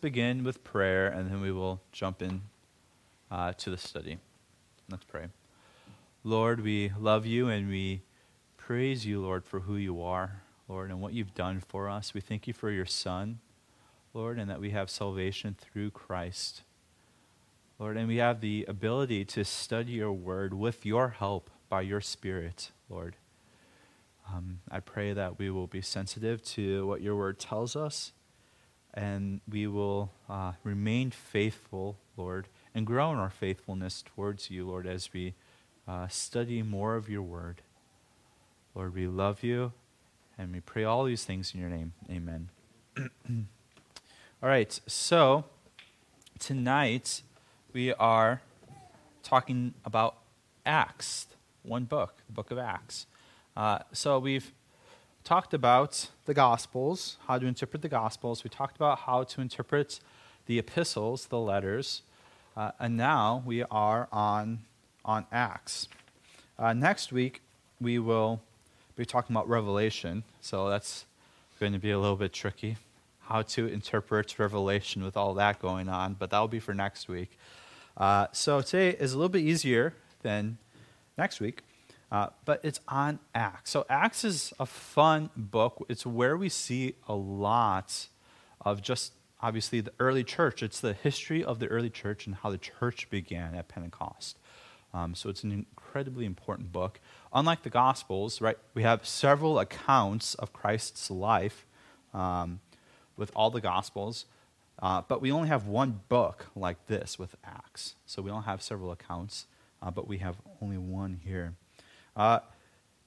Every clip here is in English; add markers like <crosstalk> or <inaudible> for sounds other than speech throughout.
begin with prayer and then we will jump in uh, to the study. Let's pray. Lord, we love you and we praise you, Lord, for who you are, Lord, and what you've done for us. We thank you for your Son, Lord, and that we have salvation through Christ. Lord, and we have the ability to study your word with your help by your Spirit, Lord. Um, I pray that we will be sensitive to what your word tells us and we will uh, remain faithful, Lord, and grow in our faithfulness towards you, Lord, as we uh, study more of your word. Lord, we love you, and we pray all these things in your name. Amen. <clears throat> all right, so tonight we are talking about Acts, one book, the book of Acts. Uh, so we've talked about the Gospels, how to interpret the Gospels. We talked about how to interpret the epistles, the letters. Uh, and now we are on, on Acts. Uh, next week, we will be talking about Revelation. So that's going to be a little bit tricky, how to interpret Revelation with all that going on. But that will be for next week. Uh, so today is a little bit easier than next week. Uh, but it's on Acts. So, Acts is a fun book. It's where we see a lot of just obviously the early church. It's the history of the early church and how the church began at Pentecost. Um, so, it's an incredibly important book. Unlike the Gospels, right, we have several accounts of Christ's life um, with all the Gospels. Uh, but we only have one book like this with Acts. So we don't have several accounts, uh, but we have only one here. Uh,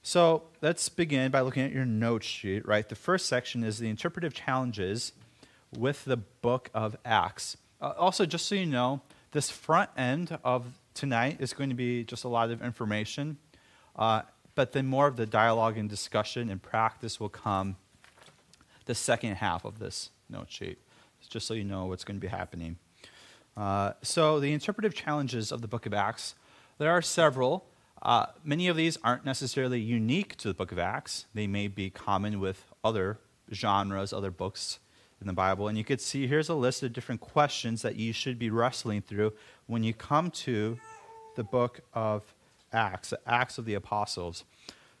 so let's begin by looking at your note sheet, right? The first section is the interpretive challenges with the book of Acts. Uh, also, just so you know, this front end of tonight is going to be just a lot of information, uh, but then more of the dialogue and discussion and practice will come the second half of this note sheet, just so you know what's going to be happening. Uh, so, the interpretive challenges of the book of Acts, there are several. Uh, many of these aren't necessarily unique to the book of Acts. They may be common with other genres, other books in the Bible. And you could see here's a list of different questions that you should be wrestling through when you come to the book of Acts, the Acts of the Apostles.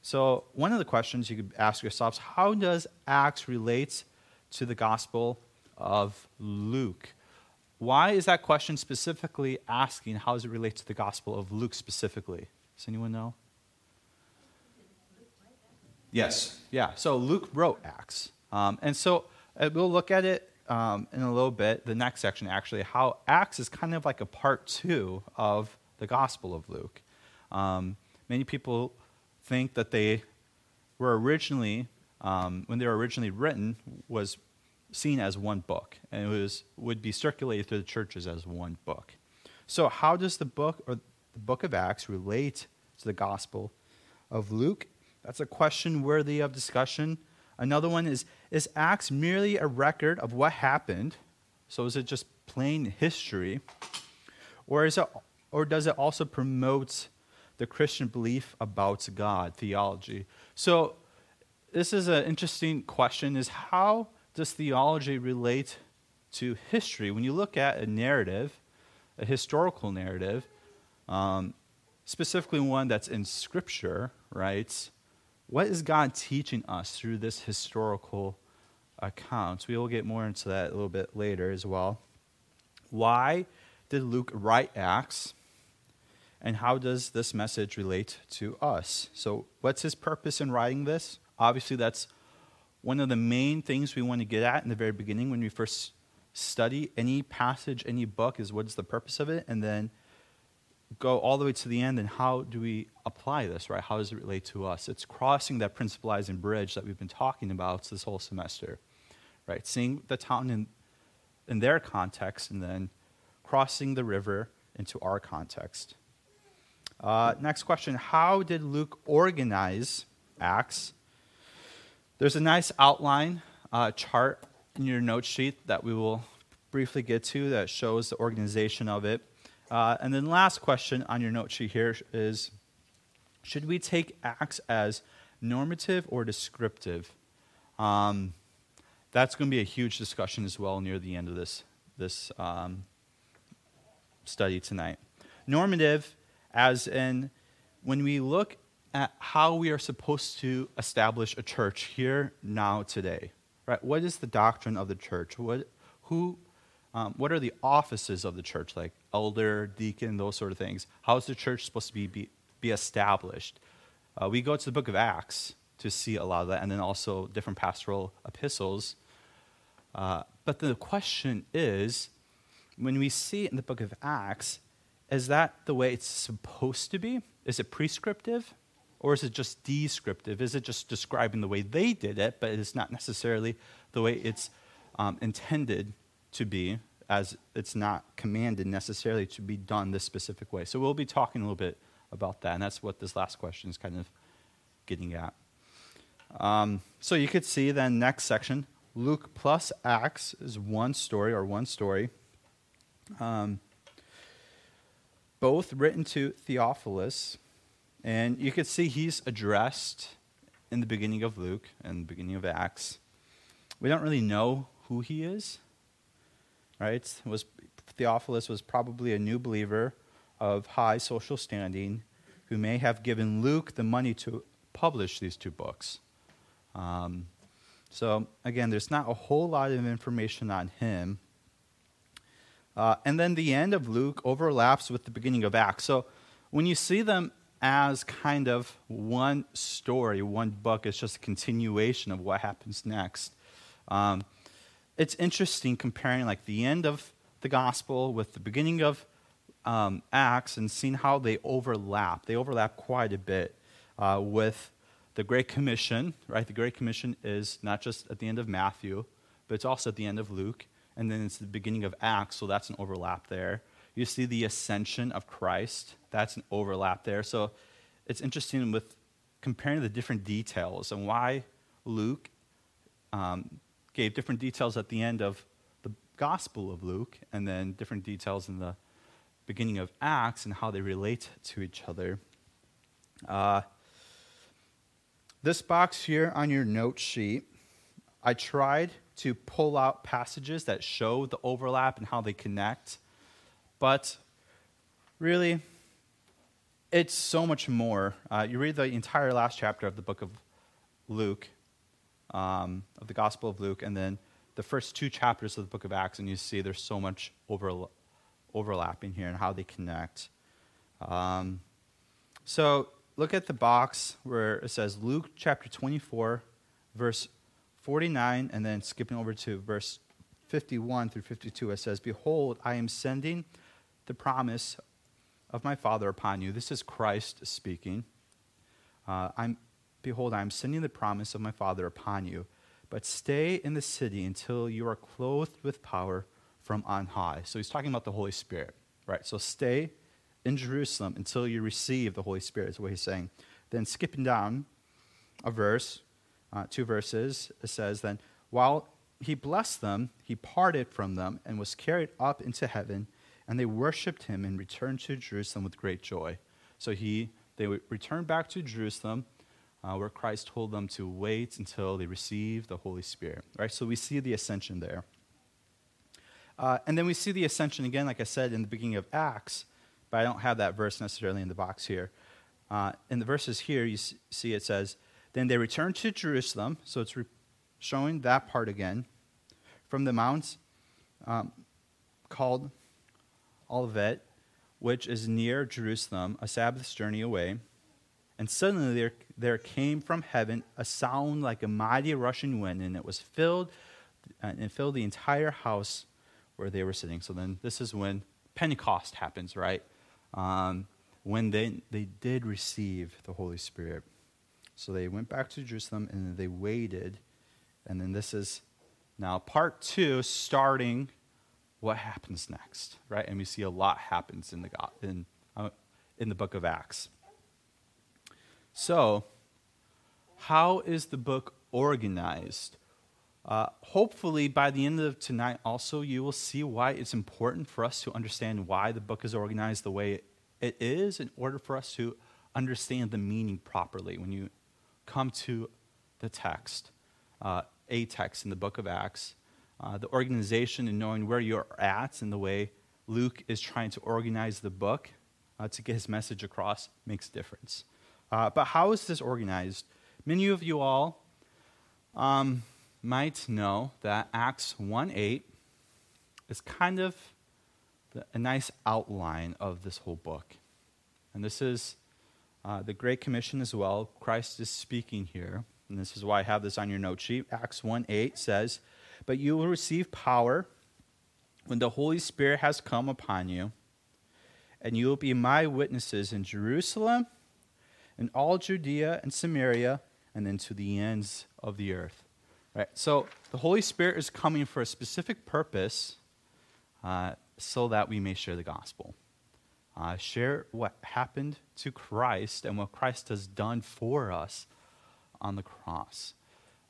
So, one of the questions you could ask yourselves how does Acts relate to the Gospel of Luke? Why is that question specifically asking how does it relate to the Gospel of Luke specifically? Does anyone know? Yes, yeah. So Luke wrote Acts. Um, and so uh, we'll look at it um, in a little bit, the next section actually, how Acts is kind of like a part two of the Gospel of Luke. Um, many people think that they were originally, um, when they were originally written, was seen as one book, and it was, would be circulated through the churches as one book. So, how does the book or the book of Acts relate to the Gospel of Luke? That's a question worthy of discussion. Another one is Is Acts merely a record of what happened? So is it just plain history? Or, is it, or does it also promote the Christian belief about God, theology? So this is an interesting question is how does theology relate to history? When you look at a narrative, a historical narrative, um, specifically one that's in Scripture, right? What is God teaching us through this historical account? We will get more into that a little bit later as well. Why did Luke write Acts? And how does this message relate to us? So, what's his purpose in writing this? Obviously, that's one of the main things we want to get at in the very beginning when we first study any passage, any book, is what's the purpose of it? And then go all the way to the end and how do we apply this, right? How does it relate to us? It's crossing that principalizing bridge that we've been talking about this whole semester, right? Seeing the town in, in their context and then crossing the river into our context. Uh, next question How did Luke organize Acts? There's a nice outline uh, chart in your note sheet that we will briefly get to that shows the organization of it. Uh, and then last question on your note sheet here is, should we take Acts as normative or descriptive? Um, that's going to be a huge discussion as well near the end of this this um, study tonight. Normative, as in when we look at how we are supposed to establish a church here, now, today. Right? What is the doctrine of the church? What, who, um, what are the offices of the church, like elder, deacon, those sort of things? How is the church supposed to be, be, be established? Uh, we go to the book of Acts to see a lot of that, and then also different pastoral epistles. Uh, but the question is when we see it in the book of Acts, is that the way it's supposed to be? Is it prescriptive? Or is it just descriptive? Is it just describing the way they did it, but it's not necessarily the way it's um, intended to be, as it's not commanded necessarily to be done this specific way? So we'll be talking a little bit about that, and that's what this last question is kind of getting at. Um, so you could see then next section, Luke plus Acts is one story or one story. Um, both written to Theophilus and you could see he's addressed in the beginning of Luke and the beginning of Acts. We don't really know who he is, right? Was Theophilus was probably a new believer of high social standing who may have given Luke the money to publish these two books. Um, so again, there's not a whole lot of information on him. Uh, and then the end of Luke overlaps with the beginning of Acts. So when you see them as kind of one story, one book. It's just a continuation of what happens next. Um, it's interesting comparing like the end of the gospel with the beginning of um, Acts and seeing how they overlap. They overlap quite a bit uh, with the Great Commission, right? The Great Commission is not just at the end of Matthew, but it's also at the end of Luke, and then it's the beginning of Acts, so that's an overlap there. You see the ascension of Christ. That's an overlap there. So it's interesting with comparing the different details and why Luke um, gave different details at the end of the Gospel of Luke and then different details in the beginning of Acts and how they relate to each other. Uh, this box here on your note sheet, I tried to pull out passages that show the overlap and how they connect. But really, it's so much more. Uh, you read the entire last chapter of the book of Luke, um, of the Gospel of Luke, and then the first two chapters of the book of Acts, and you see there's so much overla- overlapping here and how they connect. Um, so look at the box where it says Luke chapter 24, verse 49, and then skipping over to verse 51 through 52, it says, Behold, I am sending the promise of my Father upon you. This is Christ speaking. Uh, I'm, behold, I am sending the promise of my Father upon you. But stay in the city until you are clothed with power from on high. So he's talking about the Holy Spirit, right? So stay in Jerusalem until you receive the Holy Spirit, is what he's saying. Then skipping down a verse, uh, two verses, it says, Then while he blessed them, he parted from them and was carried up into heaven and they worshiped him and returned to Jerusalem with great joy. So he, they returned back to Jerusalem, uh, where Christ told them to wait until they receive the Holy Spirit. Right? So we see the ascension there. Uh, and then we see the ascension again, like I said, in the beginning of Acts, but I don't have that verse necessarily in the box here. Uh, in the verses here, you see it says, Then they returned to Jerusalem, so it's re- showing that part again, from the mount um, called Olivet, which is near Jerusalem, a Sabbath's journey away. And suddenly there, there came from heaven a sound like a mighty rushing wind, and it was filled uh, and filled the entire house where they were sitting. So then this is when Pentecost happens, right? Um, when they, they did receive the Holy Spirit. So they went back to Jerusalem and they waited. And then this is now part two, starting what happens next, right? And we see a lot happens in the, in, uh, in the book of Acts. So, how is the book organized? Uh, hopefully, by the end of tonight, also, you will see why it's important for us to understand why the book is organized the way it is in order for us to understand the meaning properly when you come to the text, uh, a text in the book of Acts uh, the organization and knowing where you're at and the way Luke is trying to organize the book uh, to get his message across makes a difference. Uh, but how is this organized? Many of you all um, might know that Acts 1 8 is kind of the, a nice outline of this whole book. And this is uh, the Great Commission as well. Christ is speaking here. And this is why I have this on your note sheet. Acts 1 8 says, But you will receive power when the Holy Spirit has come upon you, and you will be my witnesses in Jerusalem, in all Judea and Samaria, and then to the ends of the earth. Right? So the Holy Spirit is coming for a specific purpose uh, so that we may share the gospel. Uh, share what happened to Christ and what Christ has done for us on the cross.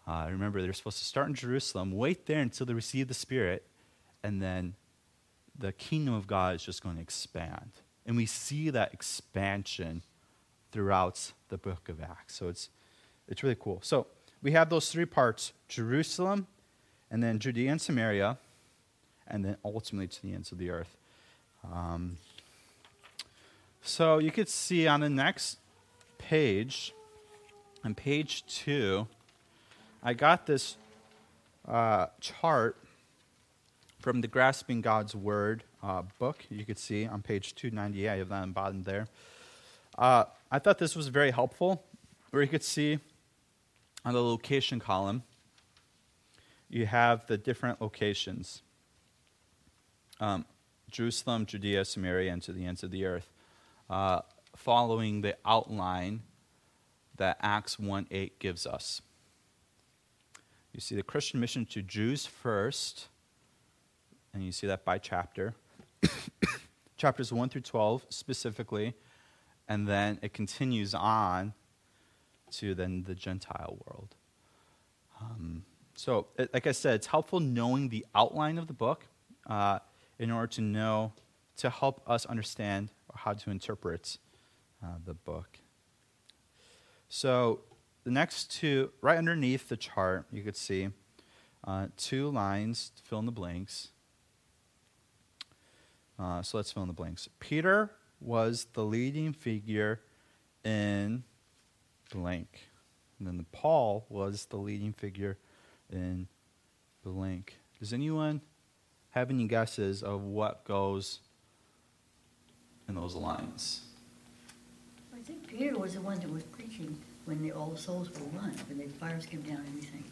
Uh, remember, they're supposed to start in Jerusalem, wait there until they receive the Spirit, and then the kingdom of God is just going to expand. And we see that expansion throughout the book of Acts. So it's, it's really cool. So we have those three parts Jerusalem, and then Judea and Samaria, and then ultimately to the ends of the earth. Um, so you could see on the next page, on page two, I got this uh, chart from the Grasping God's Word uh, book. You could see on page 298, I have that on the bottom there. Uh, I thought this was very helpful, where you could see on the location column, you have the different locations um, Jerusalem, Judea, Samaria, and to the ends of the earth, uh, following the outline that Acts 1 8 gives us. You see the Christian mission to Jews first, and you see that by chapter. <coughs> Chapters 1 through 12 specifically, and then it continues on to then the Gentile world. Um, so, it, like I said, it's helpful knowing the outline of the book uh, in order to know, to help us understand how to interpret uh, the book. So, the next two, right underneath the chart, you could see uh, two lines to fill in the blanks. Uh, so let's fill in the blanks. Peter was the leading figure in blank. And then the Paul was the leading figure in blank. Does anyone have any guesses of what goes in those lines? I think Peter was the one that was preaching when the all souls were won, when the fires came down and everything.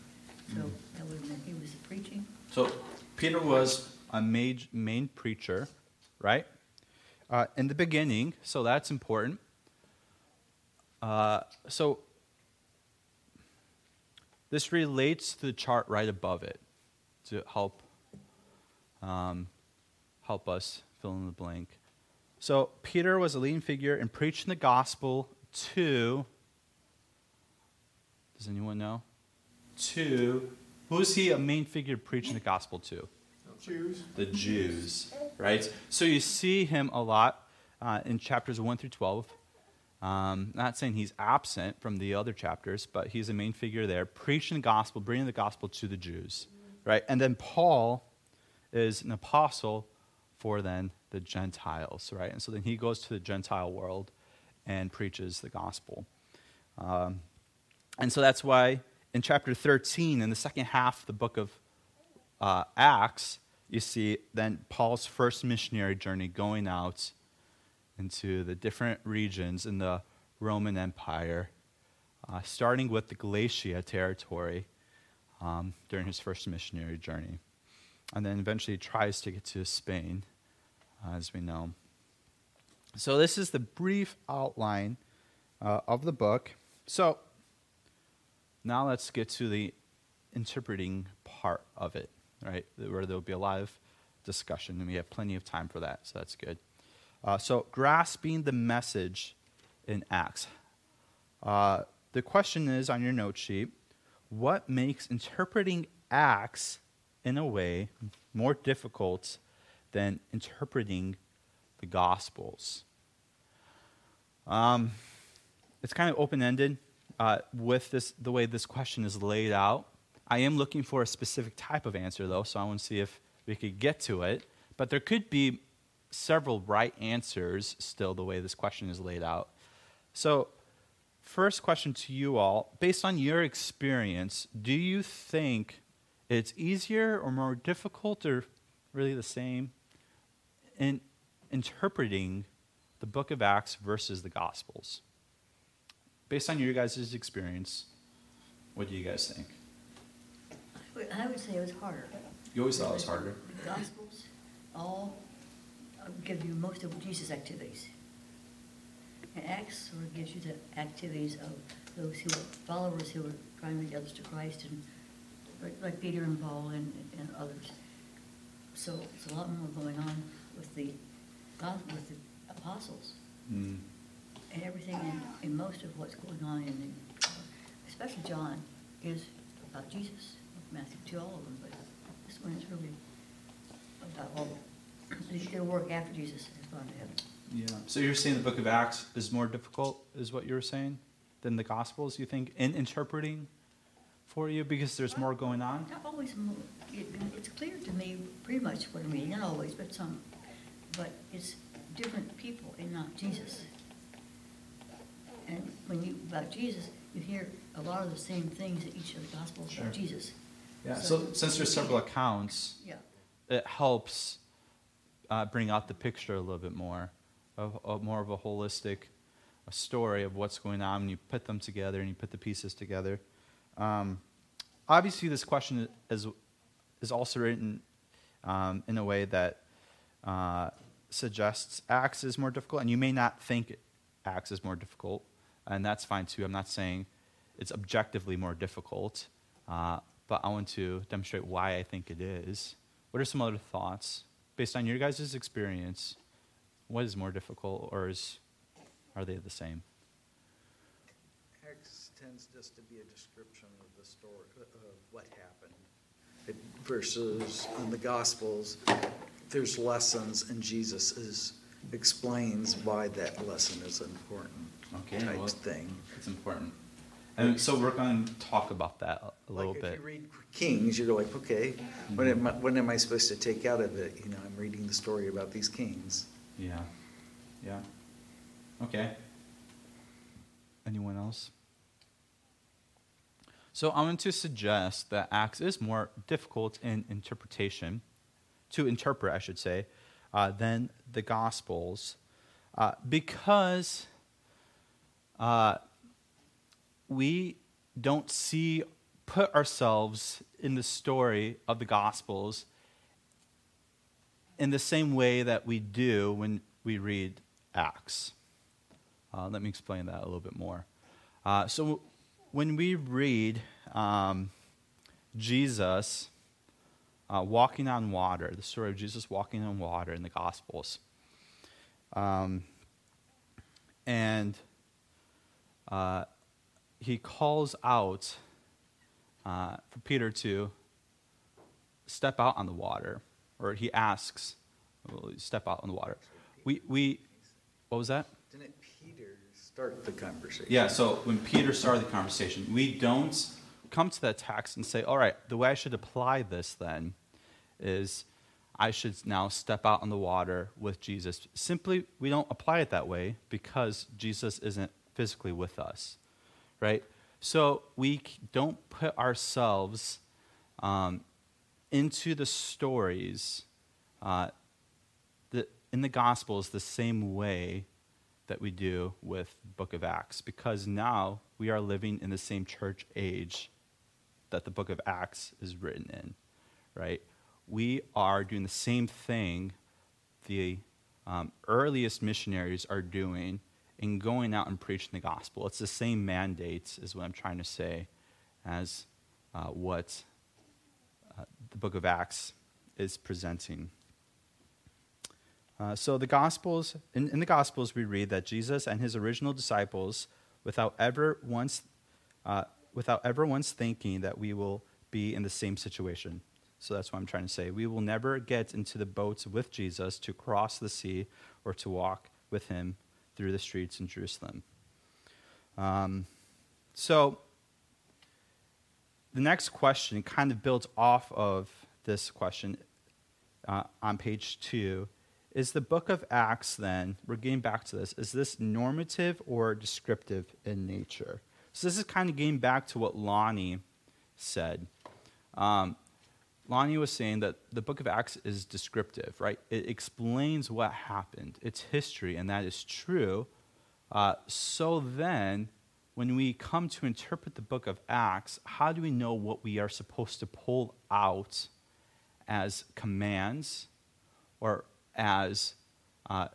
So Mm. that would have meant he was preaching. So Peter was a main preacher, right? Uh, in the beginning, so that's important. Uh, so this relates to the chart right above it to help um, help us fill in the blank. So Peter was a leading figure in preaching the gospel to. Does anyone know? To who's he a main figure preaching the gospel to? Jews. the Jews, right? So you see him a lot uh, in chapters 1 through 12. Um, not saying he's absent from the other chapters, but he's a main figure there, preaching the gospel, bringing the gospel to the Jews, right? And then Paul is an apostle for then the Gentiles, right? And so then he goes to the Gentile world and preaches the gospel. Um, and so that's why in chapter 13, in the second half of the book of uh, Acts, you see then Paul's first missionary journey going out into the different regions in the Roman Empire, uh, starting with the Galatia territory um, during his first missionary journey. And then eventually tries to get to Spain, uh, as we know. So, this is the brief outline uh, of the book. So, now let's get to the interpreting part of it right? Where there'll be a lot of discussion, and we have plenty of time for that, so that's good. Uh, so, grasping the message in Acts. Uh, the question is on your note sheet what makes interpreting Acts in a way more difficult than interpreting the Gospels? Um, it's kind of open ended uh, with this, the way this question is laid out. I am looking for a specific type of answer, though, so I want to see if we could get to it. But there could be several right answers still, the way this question is laid out. So, first question to you all based on your experience, do you think it's easier or more difficult or really the same in interpreting the book of Acts versus the Gospels? Based on your guys' experience, what do you guys think? I would- I would say it was harder. You always thought it was harder. The Gospels all uh, give you most of Jesus' activities. And Acts sort of gives you the activities of those who are followers who are trying to lead others to Christ and like, like Peter and Paul and, and others. So it's a lot more going on with the, gos- with the apostles. Mm. And everything in, in most of what's going on in the, especially John, is about Jesus. Matthew too, all of them, but this one is really about all, he's gonna work after Jesus has gone to heaven. Yeah. So you're saying the book of Acts is more difficult, is what you're saying, than the Gospels, you think, in interpreting for you because there's more going on? Not always, mo- it, it's clear to me pretty much what I'm reading, not always, but some, but it's different people and not Jesus. And when you, about Jesus, you hear a lot of the same things in each of the Gospels Sure. about Jesus. Yeah. So- So since there's several accounts, Yeah. it helps uh, bring out the picture a little bit more, of, of more of a holistic a story of what's going on. And you put them together and you put the pieces together. Um, obviously, this question is is also written um, in a way that uh, suggests Acts is more difficult, and you may not think Acts is more difficult, and that's fine too. I'm not saying it's objectively more difficult, uh, but I want to demonstrate why I think it is. What are some other thoughts based on your guys' experience? What is more difficult, or is are they the same? Acts tends just to be a description of the story, of what happened. It- Versus in the Gospels, there's lessons and Jesus is, explains why that lesson is important Okay, well- thing. It's important, and so we're going to talk about that a- little Like bit. if you read Kings, you're like, okay, what am I, what am I supposed to take out of it? You know, I'm reading the story about these kings. Yeah. Yeah. Okay. Anyone else? So I want to suggest that Acts is more difficult in interpretation, to interpret, I should say, uh, than the Gospels, uh, because uh, we don't see put ourselves in the story of the Gospels in the same way that we do when we read Acts. Uh, let me explain that a little bit more. Uh, so, when we read um, Jesus uh, walking on water, the story of Jesus walking on water in the Gospels, um, and uh, he calls out uh, for Peter to step out on the water, or he asks, well, step out on the water. We, we, what was that? Didn't Peter start the conversation? Yeah, so when Peter started the conversation, we don't come to that text and say, all right, the way I should apply this then is I should now step out on the water with Jesus. Simply, we don't apply it that way because Jesus isn't physically with us, right? So we don't put ourselves um, into the stories uh, in the Gospels the same way that we do with book of acts because now we are living in the same church age that the book of acts is written in right we are doing the same thing the um, earliest missionaries are doing in going out and preaching the gospel it's the same mandates is what i'm trying to say as uh, what uh, the book of acts is presenting uh, so the Gospels, in, in the Gospels, we read that Jesus and his original disciples, without ever once, uh, without ever once thinking that we will be in the same situation. So that's what I'm trying to say. We will never get into the boats with Jesus to cross the sea or to walk with him through the streets in Jerusalem. Um, so the next question kind of builds off of this question uh, on page two. Is the book of Acts then, we're getting back to this, is this normative or descriptive in nature? So this is kind of getting back to what Lonnie said. Um, Lonnie was saying that the book of Acts is descriptive, right? It explains what happened, it's history, and that is true. Uh, so then, when we come to interpret the book of Acts, how do we know what we are supposed to pull out as commands or as uh,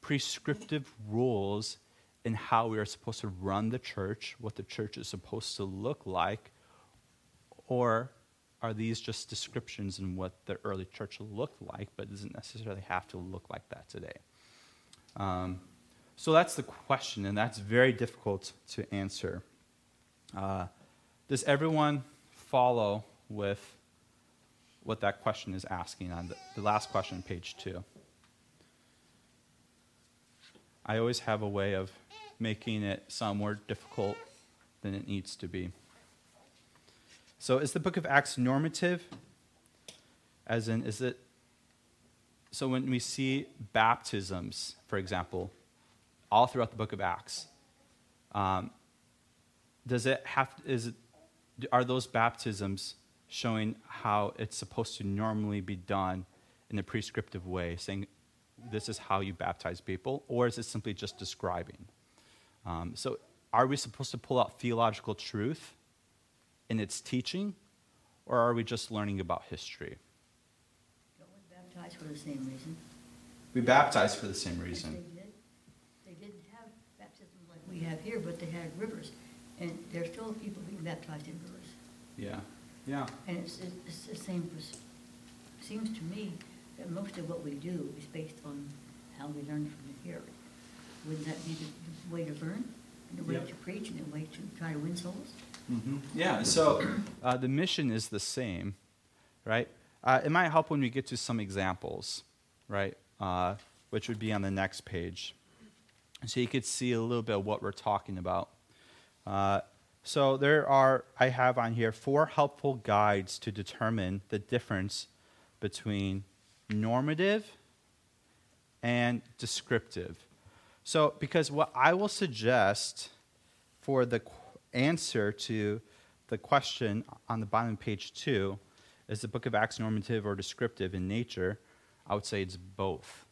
prescriptive rules in how we are supposed to run the church, what the church is supposed to look like, or are these just descriptions in what the early church looked like, but doesn't necessarily have to look like that today? Um, so that's the question, and that's very difficult to answer. Uh, does everyone follow with what that question is asking on the, the last question, page two? I always have a way of making it sound more difficult than it needs to be. So, is the book of Acts normative? As in, is it. So, when we see baptisms, for example, all throughout the book of Acts. Um, does it have, is it, are those baptisms showing how it's supposed to normally be done in a prescriptive way, saying this is how you baptize people, or is it simply just describing? Um, so, are we supposed to pull out theological truth in its teaching, or are we just learning about history? Don't we baptize for the same reason? We baptize for the same reason. They, did. not have baptism like we have here, but they had rivers, and there's still people being baptized in rivers. Yeah, yeah. And it's, it's the same, seems to me that most of what we do is based on how we learn from the here. Wouldn't that be the, the way to learn, and the way yep. to preach, and the way to try to win souls? Mm-hmm. Yeah, so <clears throat> uh, the mission is the same, right? Uh, it might help when we get to some examples, right? Uh, which would be on the next page so you could see a little bit of what we're talking about. Uh, so there are, I have on here four helpful guides to determine the difference between normative and descriptive. So, because what I will suggest for the answer to the question on the bottom of page two is the book of Acts normative or descriptive in nature? I would say it's both,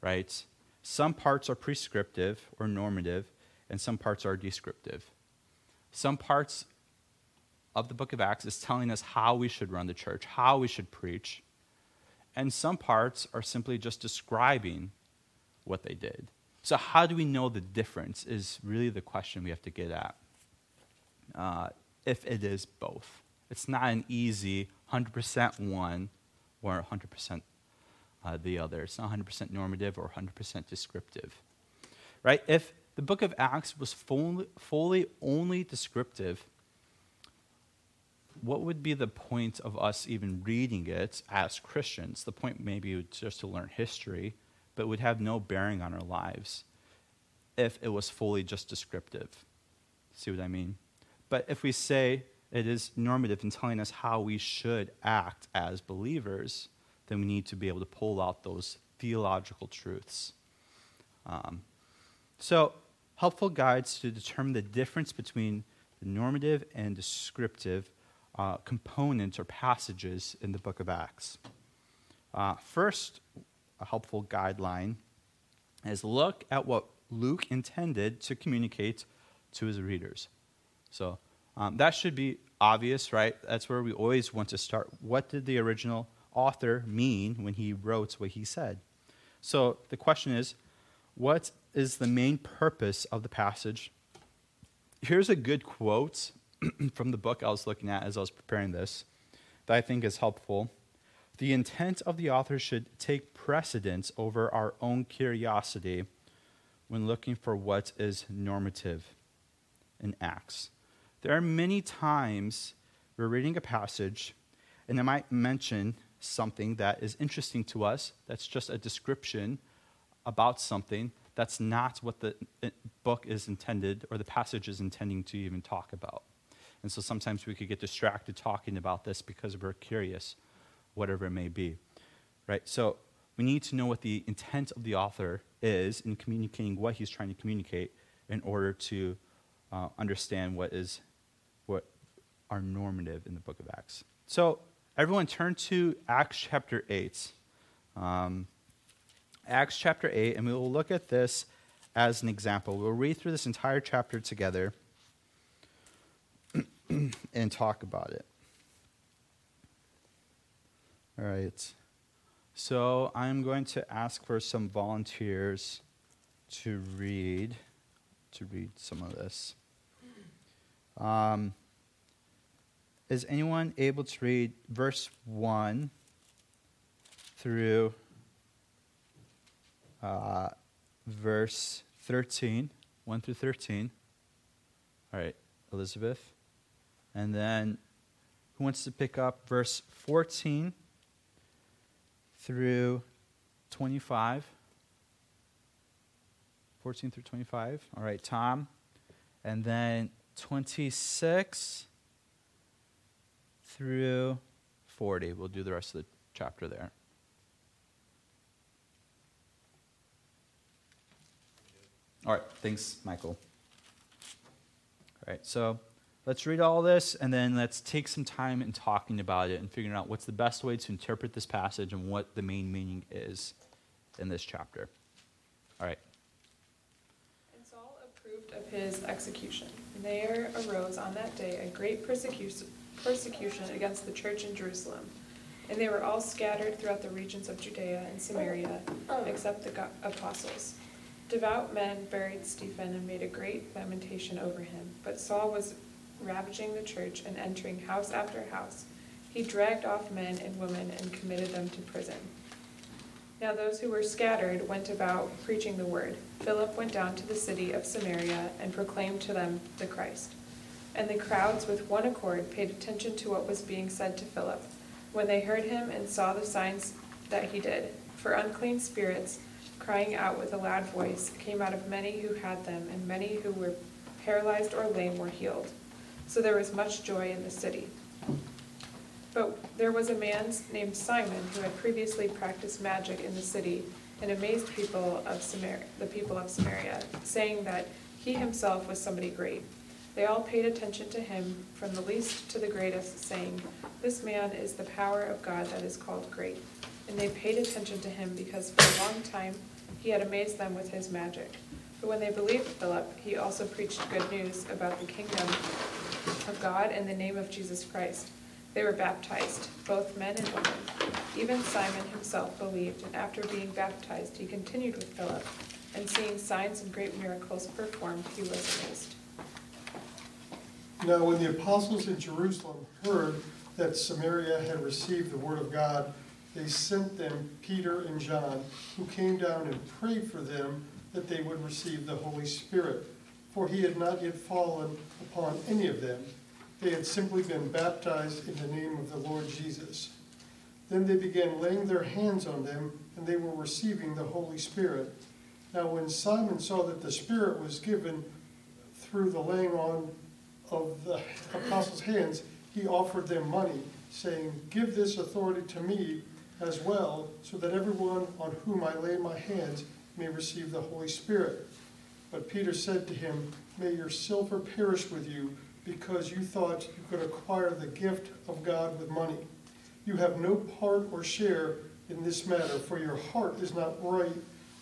right? Some parts are prescriptive or normative, and some parts are descriptive. Some parts of the book of Acts is telling us how we should run the church, how we should preach. And some parts are simply just describing what they did. So, how do we know the difference is really the question we have to get at. Uh, if it is both, it's not an easy 100% one or 100% uh, the other. It's not 100% normative or 100% descriptive. Right? If the book of Acts was fully, fully only descriptive, what would be the point of us even reading it as Christians? The point maybe would just to learn history, but would have no bearing on our lives if it was fully just descriptive. See what I mean? But if we say it is normative in telling us how we should act as believers, then we need to be able to pull out those theological truths. Um, so, helpful guides to determine the difference between the normative and descriptive uh, components or passages in the book of Acts. Uh, first, a helpful guideline is look at what Luke intended to communicate to his readers. So, um, that should be obvious, right? That's where we always want to start. What did the original author mean when he wrote what he said? So the question is what is the main purpose of the passage? Here's a good quote <clears throat> from the book I was looking at as I was preparing this that I think is helpful. The intent of the author should take precedence over our own curiosity when looking for what is normative in Acts. There are many times we're reading a passage, and I might mention something that is interesting to us, that's just a description about something, that's not what the book is intended or the passage is intending to even talk about. And so sometimes we could get distracted talking about this because we're curious, whatever it may be. Right? So we need to know what the intent of the author is in communicating what he's trying to communicate in order to uh, understand what is are normative in the book of Acts. So everyone turn to Acts chapter 8. Um, Acts chapter 8, and we will look at this as an example. We'll read through this entire chapter together <clears throat> and talk about it. All right. So I'm going to ask for some volunteers to read to read some of this. Um, is anyone able to read verse 1 through uh, verse 13? 1 through 13. All right, Elizabeth. And then who wants to pick up verse 14 through 25? 14 through 25. All right, Tom. And then 26 through 40. We'll do the rest of the chapter there. All right, thanks, Michael. All right, so let's read all this and then let's take some time in talking about it and figuring out what's the best way to interpret this passage and what the main meaning is in this chapter. All right. And Saul approved of his execution. There arose on that day a great persecution, persecution against the church in Jerusalem. And they were all scattered throughout the regions of Judea and Samaria, except the apostles. Devout men buried Stephen and made a great lamentation over him. But Saul was ravaging the church and entering house after house. He dragged off men and women and committed them to prison. Now those who were scattered went about preaching the word. Philip went down to the city of Samaria and proclaimed to them the Christ. And the crowds with one accord paid attention to what was being said to Philip, when they heard him and saw the signs that he did. For unclean spirits, crying out with a loud voice, came out of many who had them, and many who were paralyzed or lame were healed. So there was much joy in the city. But there was a man named Simon who had previously practiced magic in the city and amazed people of the people of Samaria, saying that he himself was somebody great. They all paid attention to him, from the least to the greatest, saying, This man is the power of God that is called great. And they paid attention to him because for a long time he had amazed them with his magic. But when they believed Philip, he also preached good news about the kingdom of God in the name of Jesus Christ. They were baptized, both men and women. Even Simon himself believed, and after being baptized, he continued with Philip, and seeing signs and great miracles performed, he was amazed. Now, when the apostles in Jerusalem heard that Samaria had received the word of God, they sent them Peter and John, who came down and prayed for them that they would receive the Holy Spirit. For he had not yet fallen upon any of them. They had simply been baptized in the name of the Lord Jesus. Then they began laying their hands on them, and they were receiving the Holy Spirit. Now, when Simon saw that the Spirit was given through the laying on of the apostles' hands, he offered them money, saying, Give this authority to me as well, so that everyone on whom I lay my hands may receive the Holy Spirit. But Peter said to him, May your silver perish with you, because you thought you could acquire the gift of God with money. You have no part or share in this matter, for your heart is not right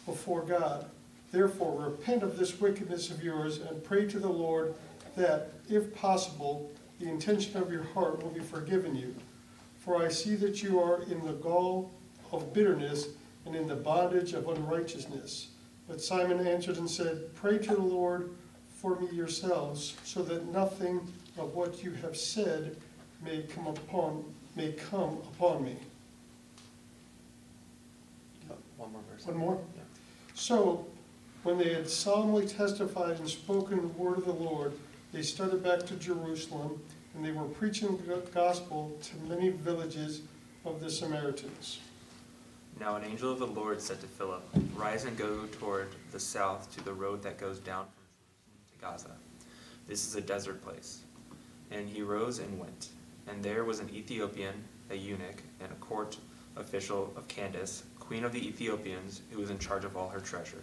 before God. Therefore, repent of this wickedness of yours and pray to the Lord that, if possible, the intention of your heart will be forgiven you. For I see that you are in the gall of bitterness and in the bondage of unrighteousness. But Simon answered and said, Pray to the Lord for me yourselves, so that nothing of what you have said may come upon may come upon me. One more verse. One more? Yeah. So, when they had solemnly testified and spoken the word of the Lord, they started back to Jerusalem, and they were preaching the gospel to many villages of the Samaritans. Now an angel of the Lord said to Philip, Rise and go toward the south to the road that goes down from Jerusalem to Gaza. This is a desert place. And he rose and went. And there was an Ethiopian, a eunuch, and a court official of Candace, queen of the Ethiopians, who was in charge of all her treasure.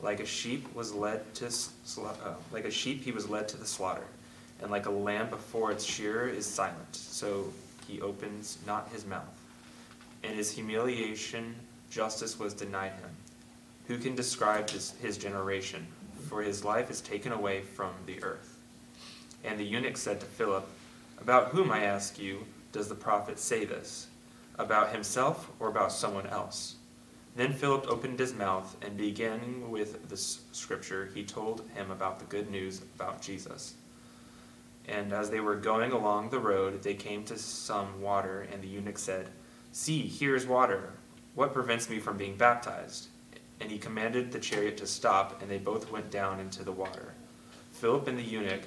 Like a sheep was led to sla- uh, like a sheep he was led to the slaughter, and like a lamb before its shearer is silent, so he opens not his mouth. In his humiliation, justice was denied him. Who can describe his, his generation? For his life is taken away from the earth. And the eunuch said to Philip, About whom, I ask you, does the prophet say this? About himself or about someone else? Then Philip opened his mouth, and beginning with the scripture, he told him about the good news about Jesus. And as they were going along the road, they came to some water, and the eunuch said, See, here is water. What prevents me from being baptized? And he commanded the chariot to stop, and they both went down into the water. Philip and the eunuch,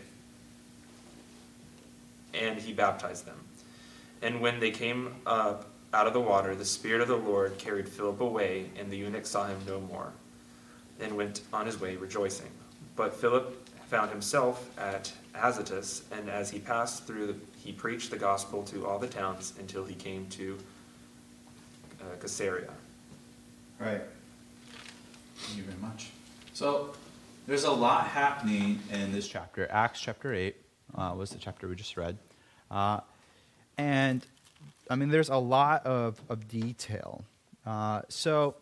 and he baptized them. And when they came up out of the water, the Spirit of the Lord carried Philip away, and the eunuch saw him no more, and went on his way rejoicing. But Philip found himself at Azotus, and as he passed through, the, he preached the gospel to all the towns until he came to uh, Caesarea. Right. Thank you very much. So, there's a lot happening in this chapter. Acts chapter 8 uh, was the chapter we just read. Uh, and, I mean, there's a lot of, of detail. Uh, so,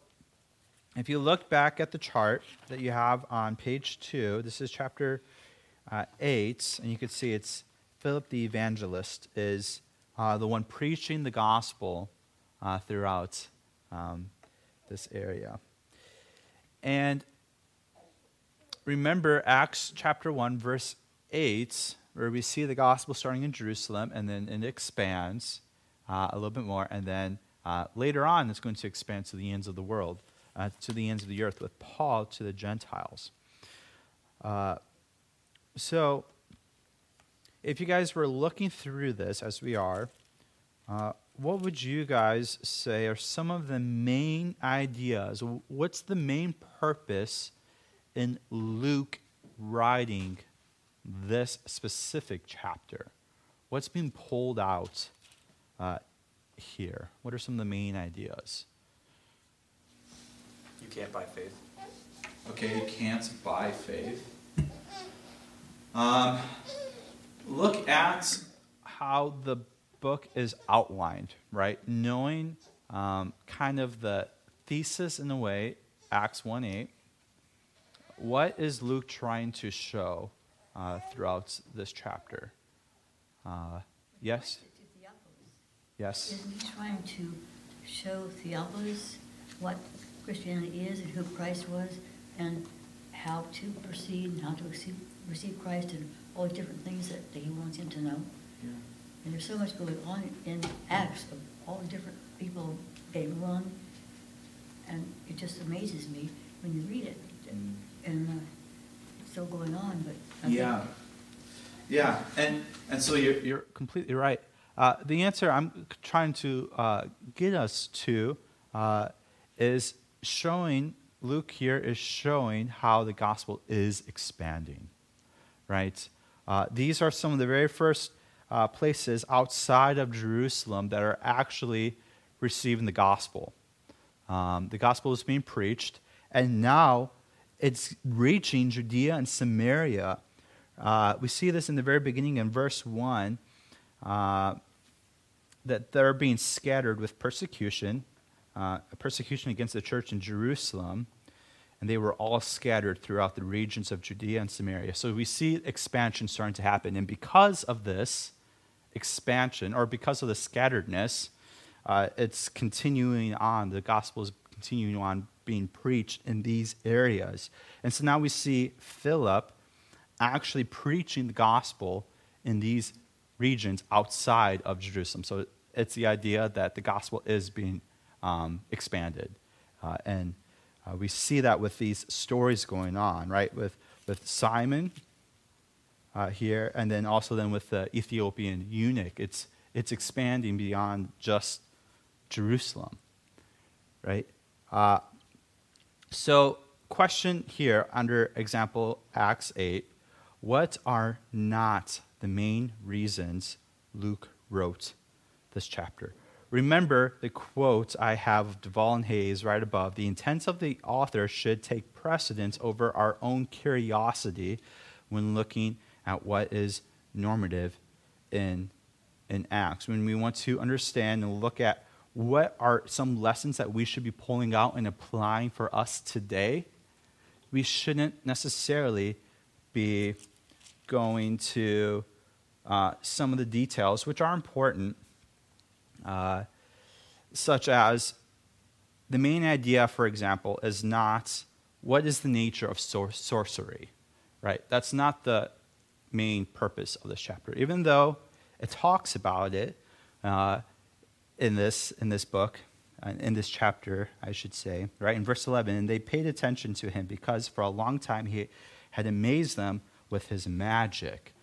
if you look back at the chart that you have on page 2, this is chapter uh, 8, and you can see it's Philip the evangelist is uh, the one preaching the gospel uh, throughout um, this area. And remember Acts chapter 1, verse 8, where we see the gospel starting in Jerusalem and then it expands a little bit more. And then uh, later on, it's going to expand to the ends of the world, uh, to the ends of the earth, with Paul to the Gentiles. Uh, so, if you guys were looking through this as we are, uh, what would you guys say are some of the main ideas? What's the main purpose in Luke writing this specific chapter? What's being pulled out uh, here? What are some of the main ideas? You can't buy faith. Okay, you can't buy faith. Um, look at how the book is outlined, right? Knowing um, kind of the thesis in a way, Acts 1 8. What is Luke trying to show uh, throughout this chapter? Uh, yes? Yes? Isn't he trying to show Theophilus what Christianity is and who Christ was and how to proceed and how to receive, receive Christ and all the different things that, that he wants him to know? Yeah. And there's so much going on in Acts of all the different people they run, and it just amazes me when you read it. Mm. And uh, it's still going on, but I think- Yeah. Yeah, and, and so you're, you're completely right. Uh, the answer I'm trying to uh, get us to uh, is showing, Luke here is showing how the gospel is expanding, right? Uh, these are some of the very first uh, places outside of Jerusalem that are actually receiving the gospel. Um, the gospel is being preached, and now it's reaching Judea and Samaria. We see this in the very beginning in verse 1 uh, that they're being scattered with persecution, uh, persecution against the church in Jerusalem, and they were all scattered throughout the regions of Judea and Samaria. So we see expansion starting to happen, and because of this expansion, or because of the scatteredness, uh, it's continuing on. The gospel is continuing on being preached in these areas. And so now we see Philip actually preaching the gospel in these regions outside of Jerusalem. So it's the idea that the gospel is being um, expanded. Uh, and uh, we see that with these stories going on, right? With, with Simon uh, here, and then also then with the Ethiopian eunuch. It's, it's expanding beyond just Jerusalem, right? Uh, so, question here under example Acts 8 what are not the main reasons Luke wrote this chapter? Remember the quote I have of Duvall and Hays right above. The intent of the author should take precedence over our own curiosity when looking at what is normative in, in Acts. When we want to understand and look at what are some lessons that we should be pulling out and applying for us today, we shouldn't necessarily be going to uh, some of the details, which are important, uh, such as the main idea, for example, is not what is the nature of sor- sorcery, right? That's not the main purpose of this chapter, even though it talks about it uh, in this in this book, uh, in this chapter, I should say, right in verse eleven. And they paid attention to him because for a long time he had amazed them with his magic.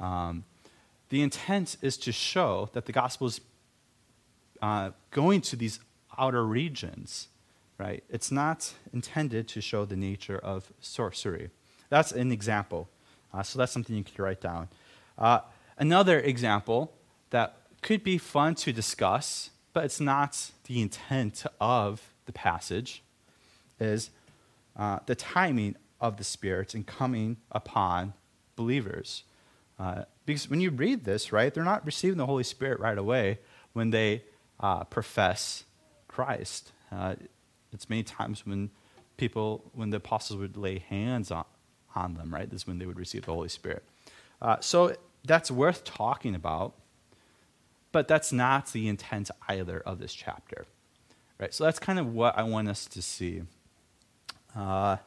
Um, the intent is to show that the gospel is uh, going to these outer regions, right? It's not intended to show the nature of sorcery. That's an example. Uh, so that's something you could write down. Uh, another example that could be fun to discuss, but it's not the intent of the passage, is uh, the timing of the Spirit and coming upon believers. Uh, because when you read this, right, they're not receiving the Holy Spirit right away when they uh, profess Christ. Uh, it's many times when people, when the apostles would lay hands on, on them, right? This is when they would receive the Holy Spirit. Uh, so that's worth talking about, but that's not the intent either of this chapter, right? So that's kind of what I want us to see. Uh,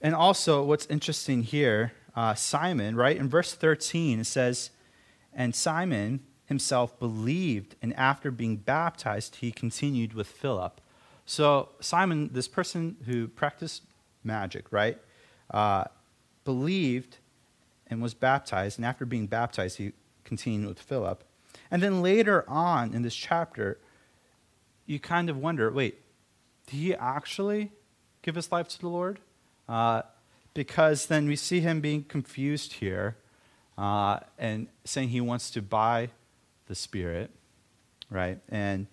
and also, what's interesting here, uh, Simon, right? In verse 13, it says, And Simon himself believed, and after being baptized, he continued with Philip. So, Simon, this person who practiced magic, right, uh, believed and was baptized, and after being baptized, he continued with Philip. And then later on in this chapter, you kind of wonder wait, did he actually give his life to the Lord? Uh, because then we see him being confused here uh, and saying he wants to buy the Spirit, right? And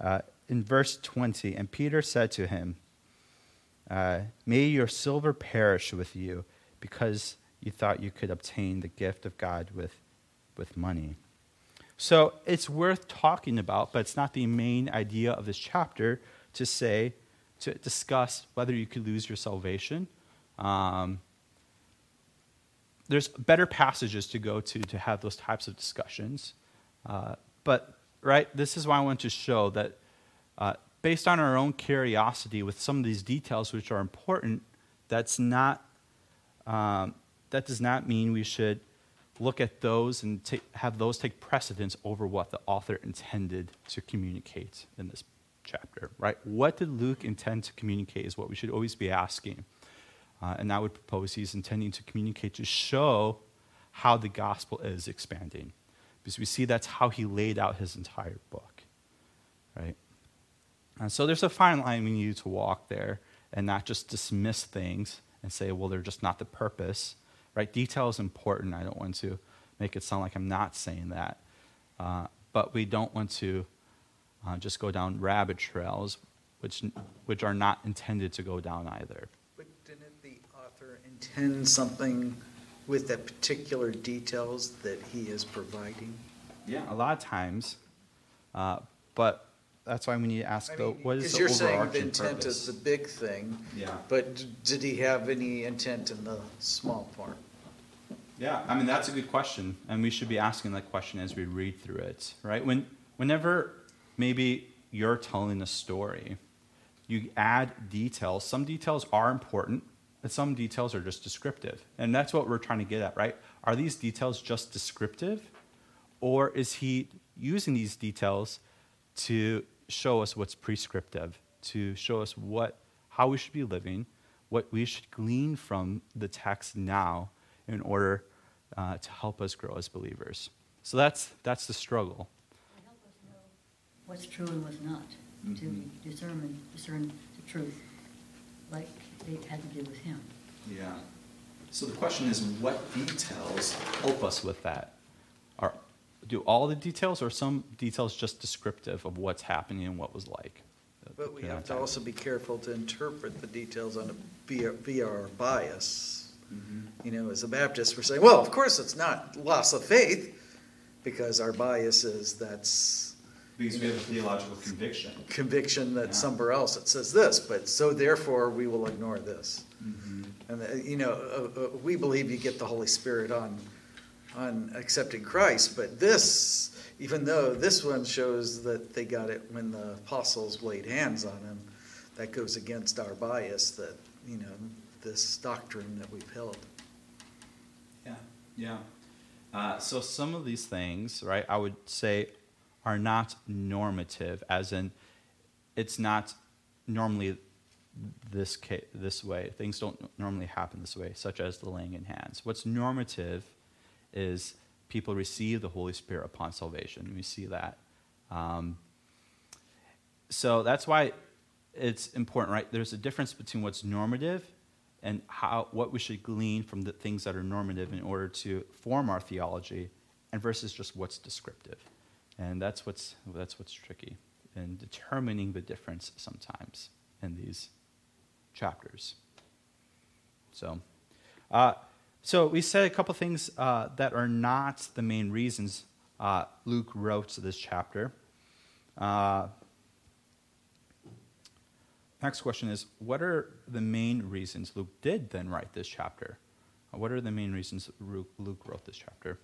uh, in verse 20, and Peter said to him, uh, May your silver perish with you because you thought you could obtain the gift of God with, with money. So it's worth talking about, but it's not the main idea of this chapter to say, to discuss whether you could lose your salvation um, there's better passages to go to to have those types of discussions. Uh, but, right, this is why I want to show that uh, based on our own curiosity with some of these details which are important, that's not, um, that does not mean we should look at those and have those take precedence over what the author intended to communicate in this chapter, right? What did Luke intend to communicate is what we should always be asking. Uh, and I would propose he's intending to communicate to show how the gospel is expanding. Because we see that's how he laid out his entire book, right? And so there's a fine line we need to walk there and not just dismiss things and say, well, they're just not the purpose, right? Detail is important. I don't want to make it sound like I'm not saying that. Uh, but we don't want to uh, just go down rabbit trails, which, which are not intended to go down either But didn't the author intend something with the particular details that he is providing? Yeah, a lot of times. Uh, but that's why we need to ask, I though, mean, what is Because the you're saying the overarching intent purpose? is the big thing, Yeah. but d- did he have any intent in the small part? Yeah, I mean that's a good question, and we should be asking that question as we read through it, right? When, whenever maybe you're telling a story, you add details. Some details are important, some details are just descriptive, and that's what we're trying to get at, right? Are these details just descriptive, or is he using these details to show us what's prescriptive, to show us what, how we should be living, what we should glean from the text now in order uh, to help us grow as believers. So that's, that's the struggle. Help us know what's true and what's not, to Mhm. discern, discern the truth, like they had to do with him. Yeah. So the question is, what details help us with that? Are, do all the details, or some details just descriptive of what's happening and what was like? But we have to also be careful to interpret the details on a, via, via our bias. Mhm. You know, as a Baptist, we're saying, well, of course it's not loss of faith, because our bias is that's Because we have a theological conviction. conviction that somewhere else it says this, but so therefore we will ignore this. Mm-hmm. And, uh, you know, uh, uh, we believe you get the Holy Spirit on, on accepting Christ, but this, even though this one shows that they got it when the apostles laid hands on him, that goes against our bias that, you know, this doctrine that we've held. Yeah, yeah. Uh, so some of these things, right, I would say are not normative, as in it's not normally this ca- this way. Things don't normally happen this way, such as the laying in hands. What's normative is people receive the Holy Spirit upon salvation. We see that. Um, so that's why it's important, right? There's a difference between what's normative and how what we should glean from the things that are normative in order to form our theology, and versus just what's descriptive. And that's what's that's what's tricky in determining the difference sometimes in these chapters. So, uh, so we said a couple things uh, that are not the main reasons uh, Luke wrote this chapter. Uh, next question is What are the main reasons Luke did then write this chapter? Uh, What are the main reasons Luke wrote this chapter?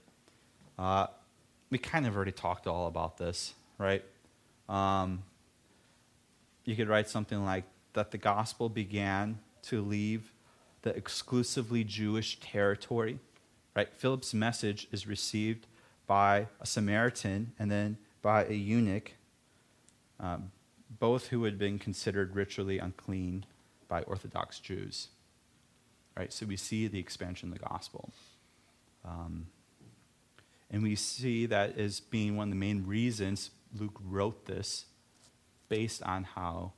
We kind of already talked all about this, right? Um, you could write something like that the gospel began to leave the exclusively Jewish territory, right? Philip's message is received by a Samaritan and then by a eunuch, um, both who had been considered ritually unclean by Orthodox Jews. Right? So we see the expansion of the gospel. Um, and we see that as being one of the main reasons Luke wrote this based on how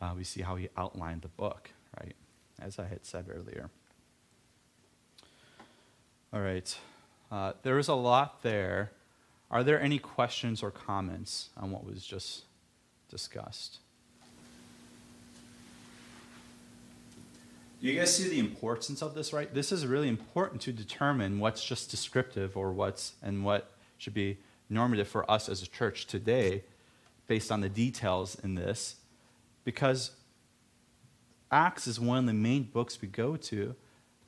uh, we see how he outlined the book, right? As I had said earlier. All right. Uh, there is a lot there. Are there any questions or comments on what was just discussed? You guys see the importance of this, right? This is really important to determine what's just descriptive or what's and what should be normative for us as a church today based on the details in this because Acts is one of the main books we go to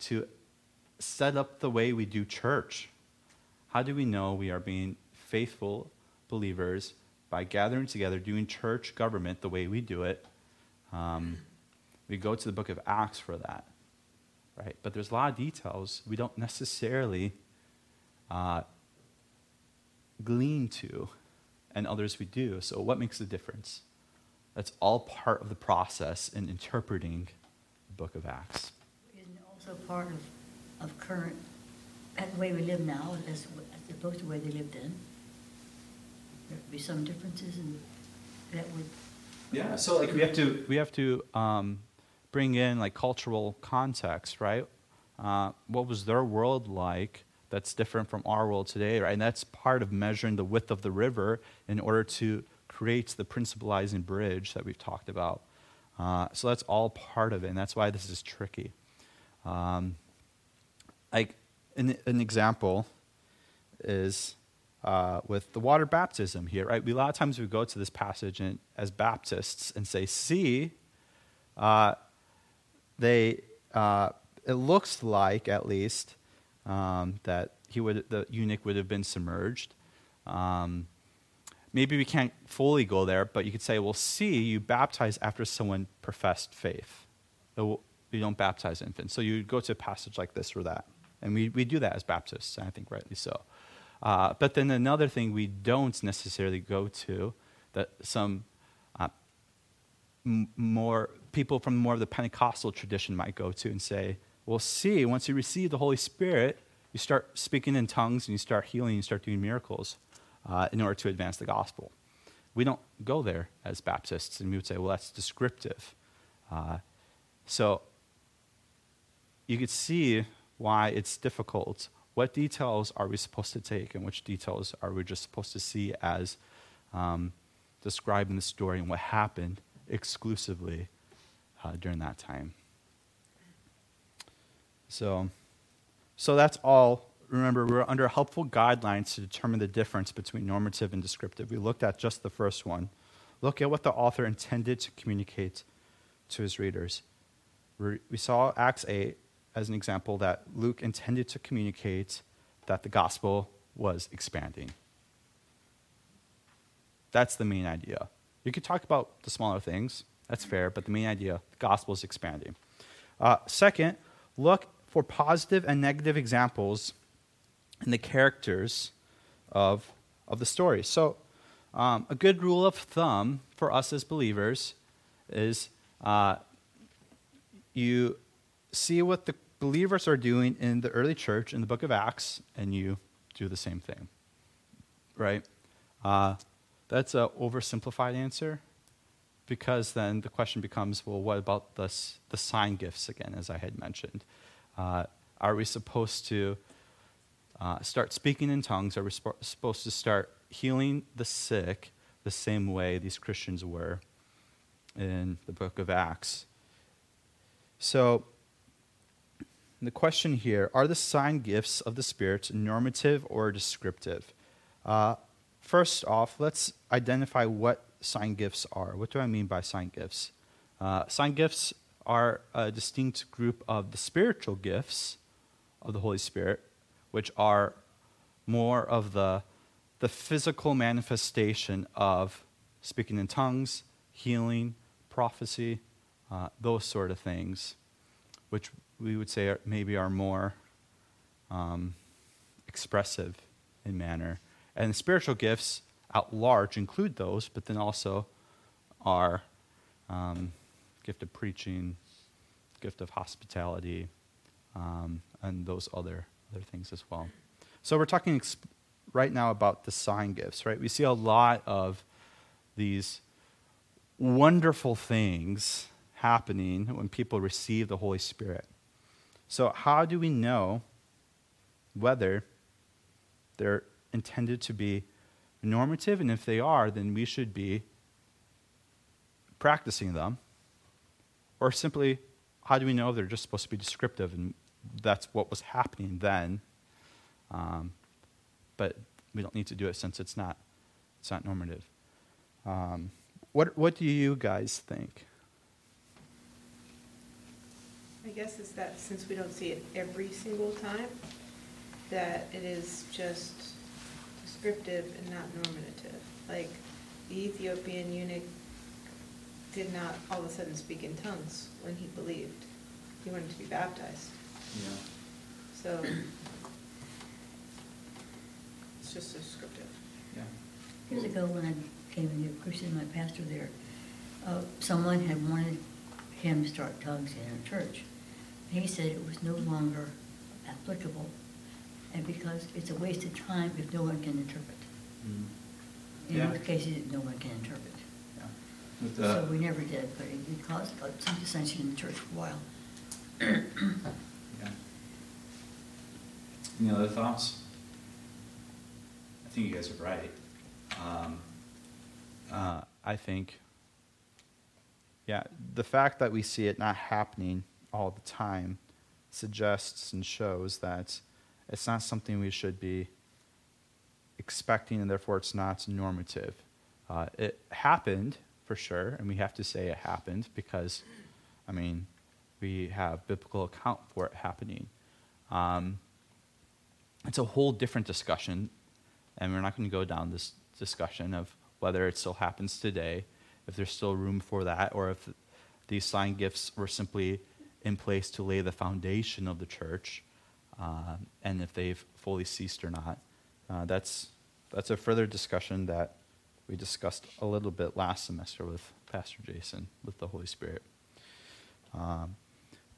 to set up the way we do church. How do we know we are being faithful believers by gathering together, doing church government the way we do it? Um, we go to the book of Acts for that, right? But there's a lot of details we don't necessarily uh, glean to, and others we do. So, what makes the difference? That's all part of the process in interpreting the book of Acts. Isn't it also part of, of current, the way we live now as, as opposed to the way they lived then? There'd be some differences in, that would, Yeah, so like we have to we have to um, bring in like cultural context, right? Uh, what was their world like that's different from our world today, right? And that's part of measuring the width of the river in order to create the principalizing bridge that we've talked about. Uh, so that's all part of it, and that's why this is tricky. Um, like an, an example is uh, with the water baptism here, right? We, a lot of times we go to this passage and, as Baptists and say, see, uh, they, uh, it looks like at least um, that he would, the eunuch would have been submerged. Um, maybe we can't fully go there, but you could say, well, see, you baptize after someone professed faith. So You don't baptize infants. So you go to a passage like this or that. And we, we do that as Baptists, and I think rightly so. Uh, but then another thing we don't necessarily go to that some uh, m- more people from more of the Pentecostal tradition might go to and say, well, see, once you receive the Holy Spirit, you start speaking in tongues and you start healing, and you start doing miracles uh, in order to advance the gospel. We don't go there as Baptists, and we would say, well, that's descriptive. Uh, so you could see why it's difficult. What details are we supposed to take, and which details are we just supposed to see as um, describing the story and what happened exclusively uh, during that time? So, so that's all. Remember, we're under helpful guidelines to determine the difference between normative and descriptive. We looked at just the first one. Look at what the author intended to communicate to his readers. We saw Acts 8 as an example that Luke intended to communicate that the gospel was expanding. That's the main idea. You could talk about the smaller things, that's fair, but the main idea, the gospel is expanding. Uh, second, look for positive and negative examples in the characters of, of the story. So, um, a good rule of thumb for us as believers is uh, you see what the believers are doing in the early church in the book of Acts, and you do the same thing. Right? Uh, that's an oversimplified answer because then the question becomes well, what about the, the sign gifts again, as I had mentioned? Uh, are we supposed to uh, start speaking in tongues? Are we sp- supposed to start healing the sick the same way these Christians were in the book of Acts? So, the question here are the sign gifts of the Spirit normative or descriptive? Uh, first off, let's identify what sign gifts are. What do I mean by sign gifts? Uh, sign gifts are a distinct group of the spiritual gifts of the Holy Spirit, which are more of the, the physical manifestation of speaking in tongues, healing, prophecy, uh, those sort of things, which we would say are, maybe are more um, expressive in manner. And spiritual gifts at large include those, but then also our um, gift of preaching, gift of hospitality, um, and those other, other things as well. So we're talking right now about the sign gifts, right? We see a lot of these wonderful things happening when people receive the Holy Spirit. So, how do we know whether they're intended to be normative? And if they are, then we should be practicing them or simply, how do we know they're just supposed to be descriptive and that's what was happening then? Um, but we don't need to do it since it's not, it's not normative. Um, what, what do you guys think? I guess it's that since we don't see it every single time, that it is just descriptive and not normative. Like the Ethiopian eunuch did not all of a sudden speak in tongues when he believed. He wanted to be baptized. Yeah. So it's just descriptive. Yeah. Years ago, when I came into Christian, my pastor there, uh, someone had wanted him to start tongues in our church. He said it was no longer applicable, and because it's a waste of time if no one can interpret. Mm. In Yeah. most cases, no one can interpret. Yeah. With So we never did, but it it caused uh, some dissension in the church for a while. Yeah. <coughs> Any other thoughts? I think you guys are right. Um, uh, I think, yeah, the fact that we see it not happening all the time suggests and shows that it's not something we should be expecting, and therefore it's not normative. Uh, it happened for sure, and we have to say it happened because, I mean, we have biblical account for it happening. Um, it's a whole different discussion, and we're not going to go down this discussion of whether it still happens today, if there's still room for that, or if these sign gifts were simply in place to lay the foundation of the church, uh, and if they've fully ceased or not. Uh, that's, that's a further discussion that we discussed a little bit last semester with Pastor Jason, with the Holy Spirit. Um,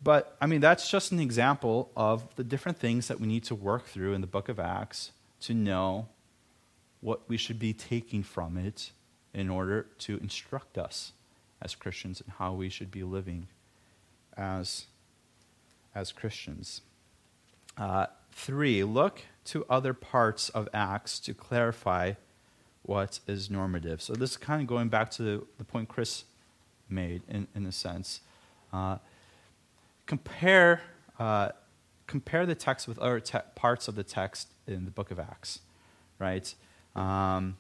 but, I mean, that's just an example of the different things that we need to work through in the book of Acts to know what we should be taking from it in order to instruct us as Christians and how we should be living as, as Christians. Uh, three, look to other parts of Acts to clarify what is normative. So this is kind of going back to the, point Chris made in, in a sense. Uh, compare, uh, compare the text with other te- parts of the text in the book of Acts, right? Um,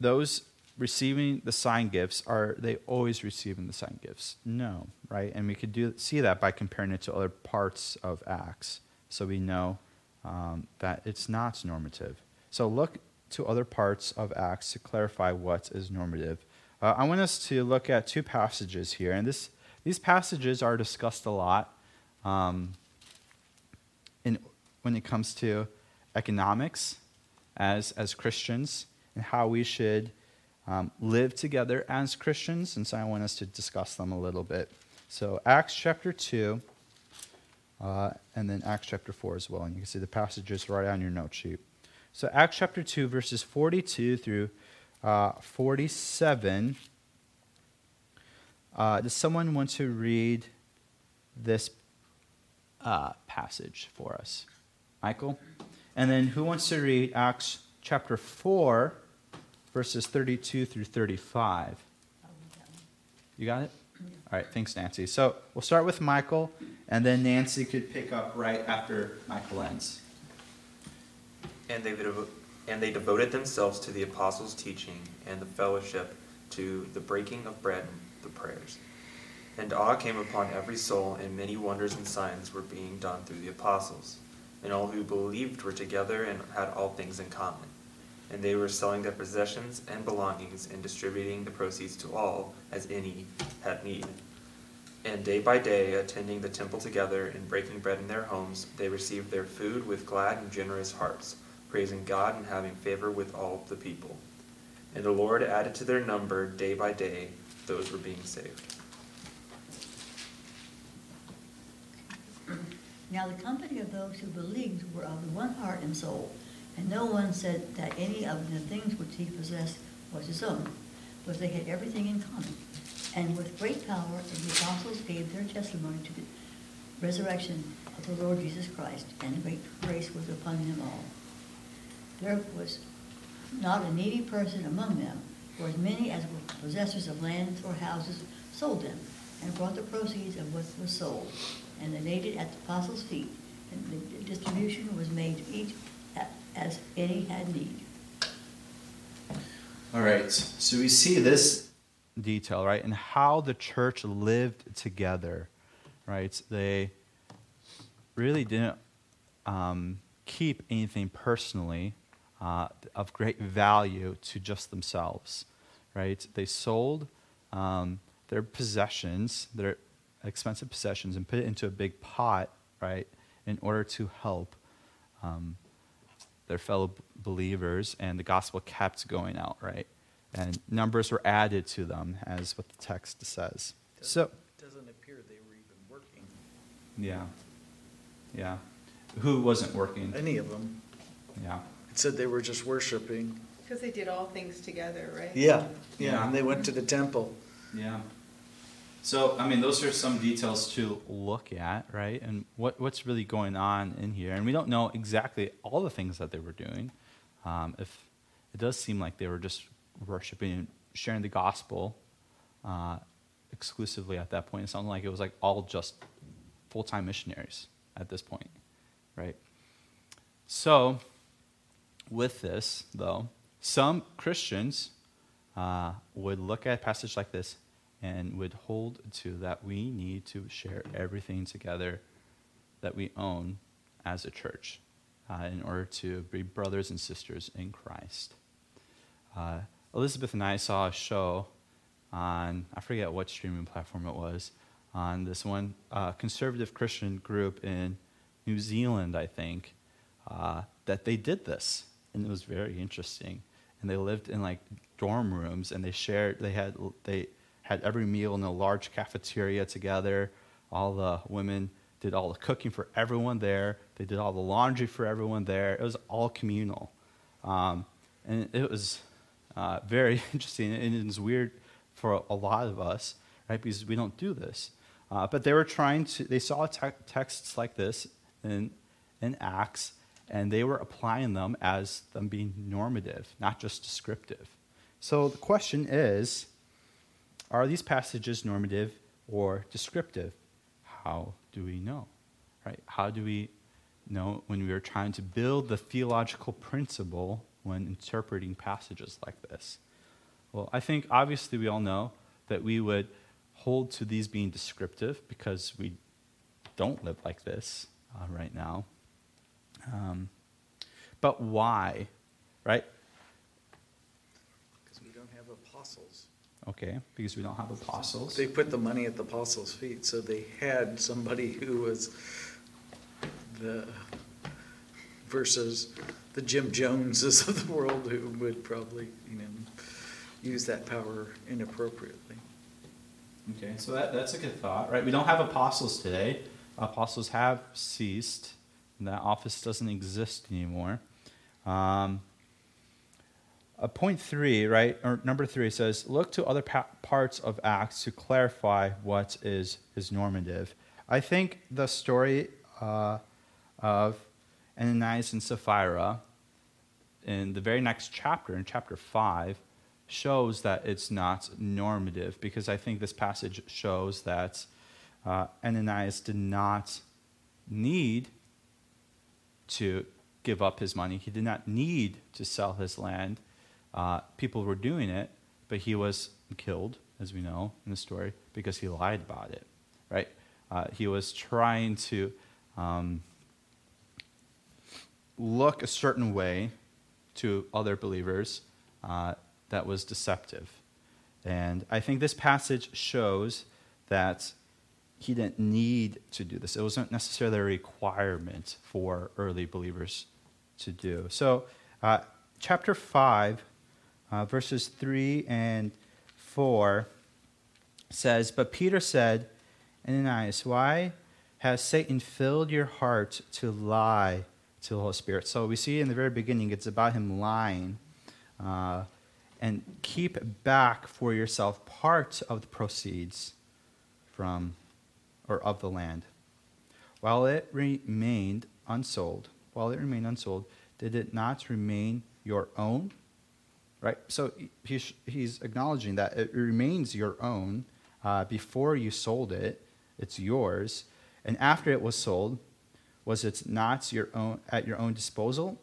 those receiving the sign gifts are they always receiving the sign gifts? No right? And we could do see that by comparing it to other parts of acts. So we know um, that it's not normative. So look to other parts of acts to clarify what is normative. Uh, i want us to look at two passages here and this these passages are discussed a lot um, in, when it comes to economics as, as christians and how we should um, live together as Christians, and so I want us to discuss them a little bit. So, Acts chapter 2, uh, and then Acts chapter 4 as well. And you can see the passages right on your note sheet. So, Acts chapter 2, verses 42 through uh, 47. Uh, does someone want to read this uh, passage for us? Michael? And then who wants to read Acts chapter 4? Verses 32 through 35. You got it? All right, thanks, Nancy. So we'll start with Michael, and then Nancy could pick up right after Michael ends. And they, and they devoted themselves to the apostles' teaching and the fellowship, to the breaking of bread and the prayers. And awe came upon every soul, and many wonders and signs were being done through the apostles. And all who believed were together and had all things in common. And they were selling their possessions and belongings and distributing the proceeds to all as any had need. And day by day, attending the temple together and breaking bread in their homes, they received their food with glad and generous hearts, praising God and having favor with all the people. And the Lord added to their number day by day those were being saved. Now the company of those who believed were of one heart and soul. And no one said that any of the things which he possessed was his own, but they had everything in common. And with great power, the apostles gave their testimony to the resurrection of the Lord Jesus Christ, and great grace was upon them all. There was not a needy person among them, for as many as were possessors of lands or houses sold them, and brought the proceeds of what was sold, and they laid it at the apostles' feet, and the distribution was made to each as any had need. All right, so we see this detail, right, and how the church lived together, right? They really didn't um, keep anything personally uh, of great value to just themselves, right? They sold um, their possessions, their expensive possessions, and put it into a big pot, right, in order to help um, their fellow believers, and the gospel kept going out, right? And numbers were added to them, as what the text says. So, It doesn't appear they were even working, yeah, yeah. Who wasn't working? any of them. Yeah, It said they were just worshiping. Because they did all things together, right? Yeah, Yeah. yeah, and they went to the temple. yeah. So, I mean, those are some details to look at, right? And what, what's really going on in here. And we don't know exactly all the things that they were doing. Um, if it does seem like they were just worshiping and sharing the gospel uh, exclusively at that point. It sounded like it was like all just full time missionaries at this point, right? So, with this, though, some Christians uh, would look at a passage like this and would hold to that we need to share everything together that we own as a church uh, in order to be brothers and sisters in Christ. Uh, Elizabeth and I saw a show on, I forget what streaming platform it was, on this one uh, conservative Christian group in New Zealand, I think, uh, that they did this, and it was very interesting. And they lived in like dorm rooms, and they shared. They had they had every meal in a large cafeteria together. All the women did all the cooking for everyone there. They did all the laundry for everyone there. It was all communal, um, and it was uh, very <laughs> interesting. And it was weird for a lot of us, right? Because we don't do this. Uh, but they were trying to. They saw te- texts like this in in Acts, and they were applying them as them being normative, not just descriptive. So the question is are these passages normative or descriptive? How do we know? Right? How do we know when we are trying to build the theological principle when interpreting passages like this? Well, I think obviously we all know that we would hold to these being descriptive because we don't live like this uh, right now. Um, but why? Right? Because we don't have apostles. Okay, because we don't have apostles. They put the money at the apostles' feet, so they had somebody who was the, versus the Jim Joneses of the world who would probably, you know, use that power inappropriately. Okay, so that, that's a good thought, right? We don't have apostles today. Apostles have ceased, and that office doesn't exist anymore. Um, uh, point three, right, or number three says, look to other pa- parts of Acts to clarify what is, is normative. I think the story uh, of Ananias and Sapphira in the very next chapter, in chapter 5, shows that it's not normative because I think this passage shows that uh, Ananias did not need to give up his money. He did not need to sell his land. Uh, people were doing it, but he was killed, as we know in the story, because he lied about it, right? Uh, he was trying to um, look a certain way to other believers uh, that was deceptive. And I think this passage shows that he didn't need to do this. It wasn't necessarily a requirement for early believers to do. So, uh, chapter 5, uh, verses 3 and 4 says, But Peter said, Ananias, why has Satan filled your heart to lie to the Holy Spirit? So we see in the very beginning it's about him lying. Uh, and keep back for yourself part of the proceeds from or of the land. While it remained unsold, while it remained unsold, did it not remain your own? Right? So he's, he's acknowledging that it remains your own uh, before you sold it. It's yours. And after it was sold, was it not your own at your own disposal?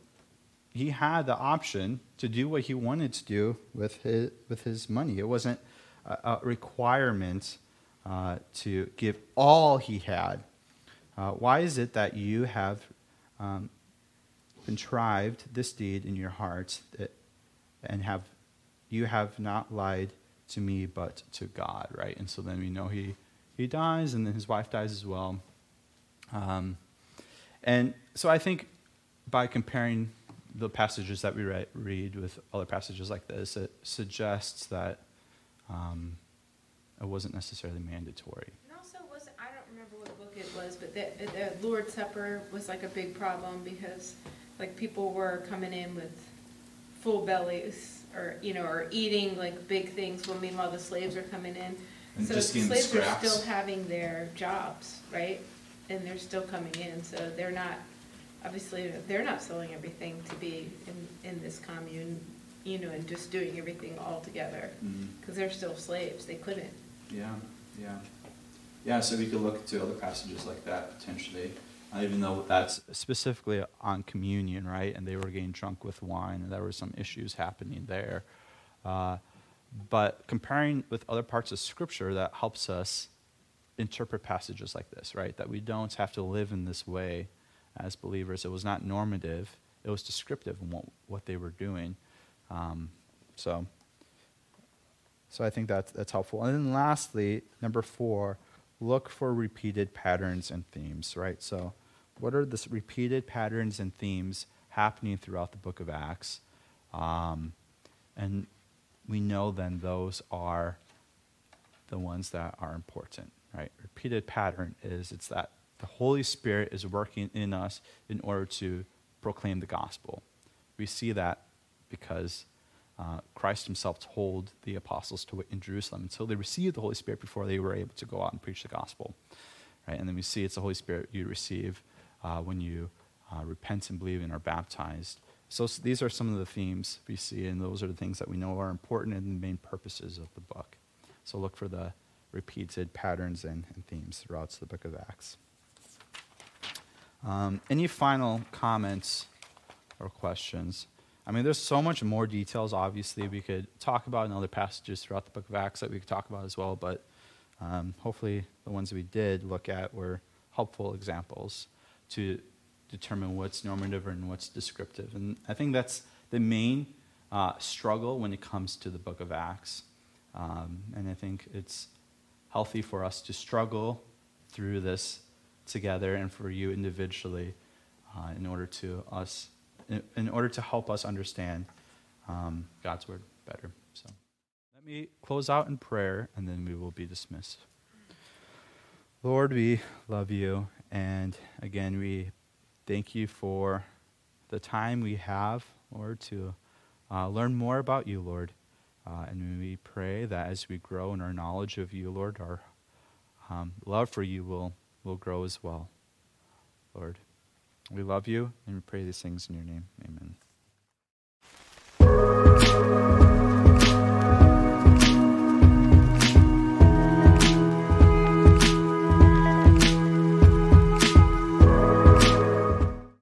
He had the option to do what he wanted to do with his, with his money. It wasn't a, a requirement uh, to give all he had. Uh, why is it that you have um, contrived this deed in your heart that, and have you have not lied to me but to God, right? And so then we know he he dies, and then his wife dies as well. Um, and so I think by comparing the passages that we re- read with other passages like this, it suggests that um, it wasn't necessarily mandatory. And also, was I don't remember what book it was, but the, the Lord's Supper was like a big problem because like people were coming in with full bellies or you know or eating like big things when meanwhile the slaves are coming in. And so just the getting the slaves are scraps. still having their jobs, right? And they're still coming in, so they're not obviously they're not selling everything to be in in this commune, you know, and just doing everything all together Mhm. because they're still slaves. They couldn't. Yeah, yeah. Yeah, so we could look to other passages like that potentially, even though that's specifically on communion, right? And they were getting drunk with wine, and there were some issues happening there. Uh, but comparing with other parts of Scripture, that helps us interpret passages like this, right? That we don't have to live in this way as believers. It was not normative, it was descriptive in what, what they were doing. Um, so. So I think that's, that's helpful. And then lastly, number four, look for repeated patterns and themes, right? So what are the repeated patterns and themes happening throughout the book of Acts? Um, and we know then those are the ones that are important, right? Repeated pattern is it's that the Holy Spirit is working in us in order to proclaim the gospel. We see that because uh, Christ himself told the apostles to wait in Jerusalem until they received the Holy Spirit before they were able to go out and preach the gospel. Right? And then we see it's the Holy Spirit you receive uh, when you uh, repent and believe and are baptized. So, so these are some of the themes we see, and those are the things that we know are important and the main purposes of the book. So look for the repeated patterns and, and themes throughout the book of Acts. Um, any final comments or questions? I mean, there's so much more details, obviously, we could talk about in other passages throughout the book of Acts that we could talk about as well, but um, hopefully the ones we did look at were helpful examples to determine what's normative and what's descriptive. And I think that's the main uh, struggle when it comes to the book of Acts. Um, and I think it's healthy for us to struggle through this together and for you individually uh, in order to us in, in order to help us understand um, God's word better. So let me close out in prayer and then we will be dismissed. Lord, we love you. And again, we thank you for the time we have, Lord, to uh, learn more about you, Lord. Uh, and we pray that as we grow in our knowledge of you, Lord, our um, love for you will, will grow as well. Lord, we love you and we pray these things in your name. Amen.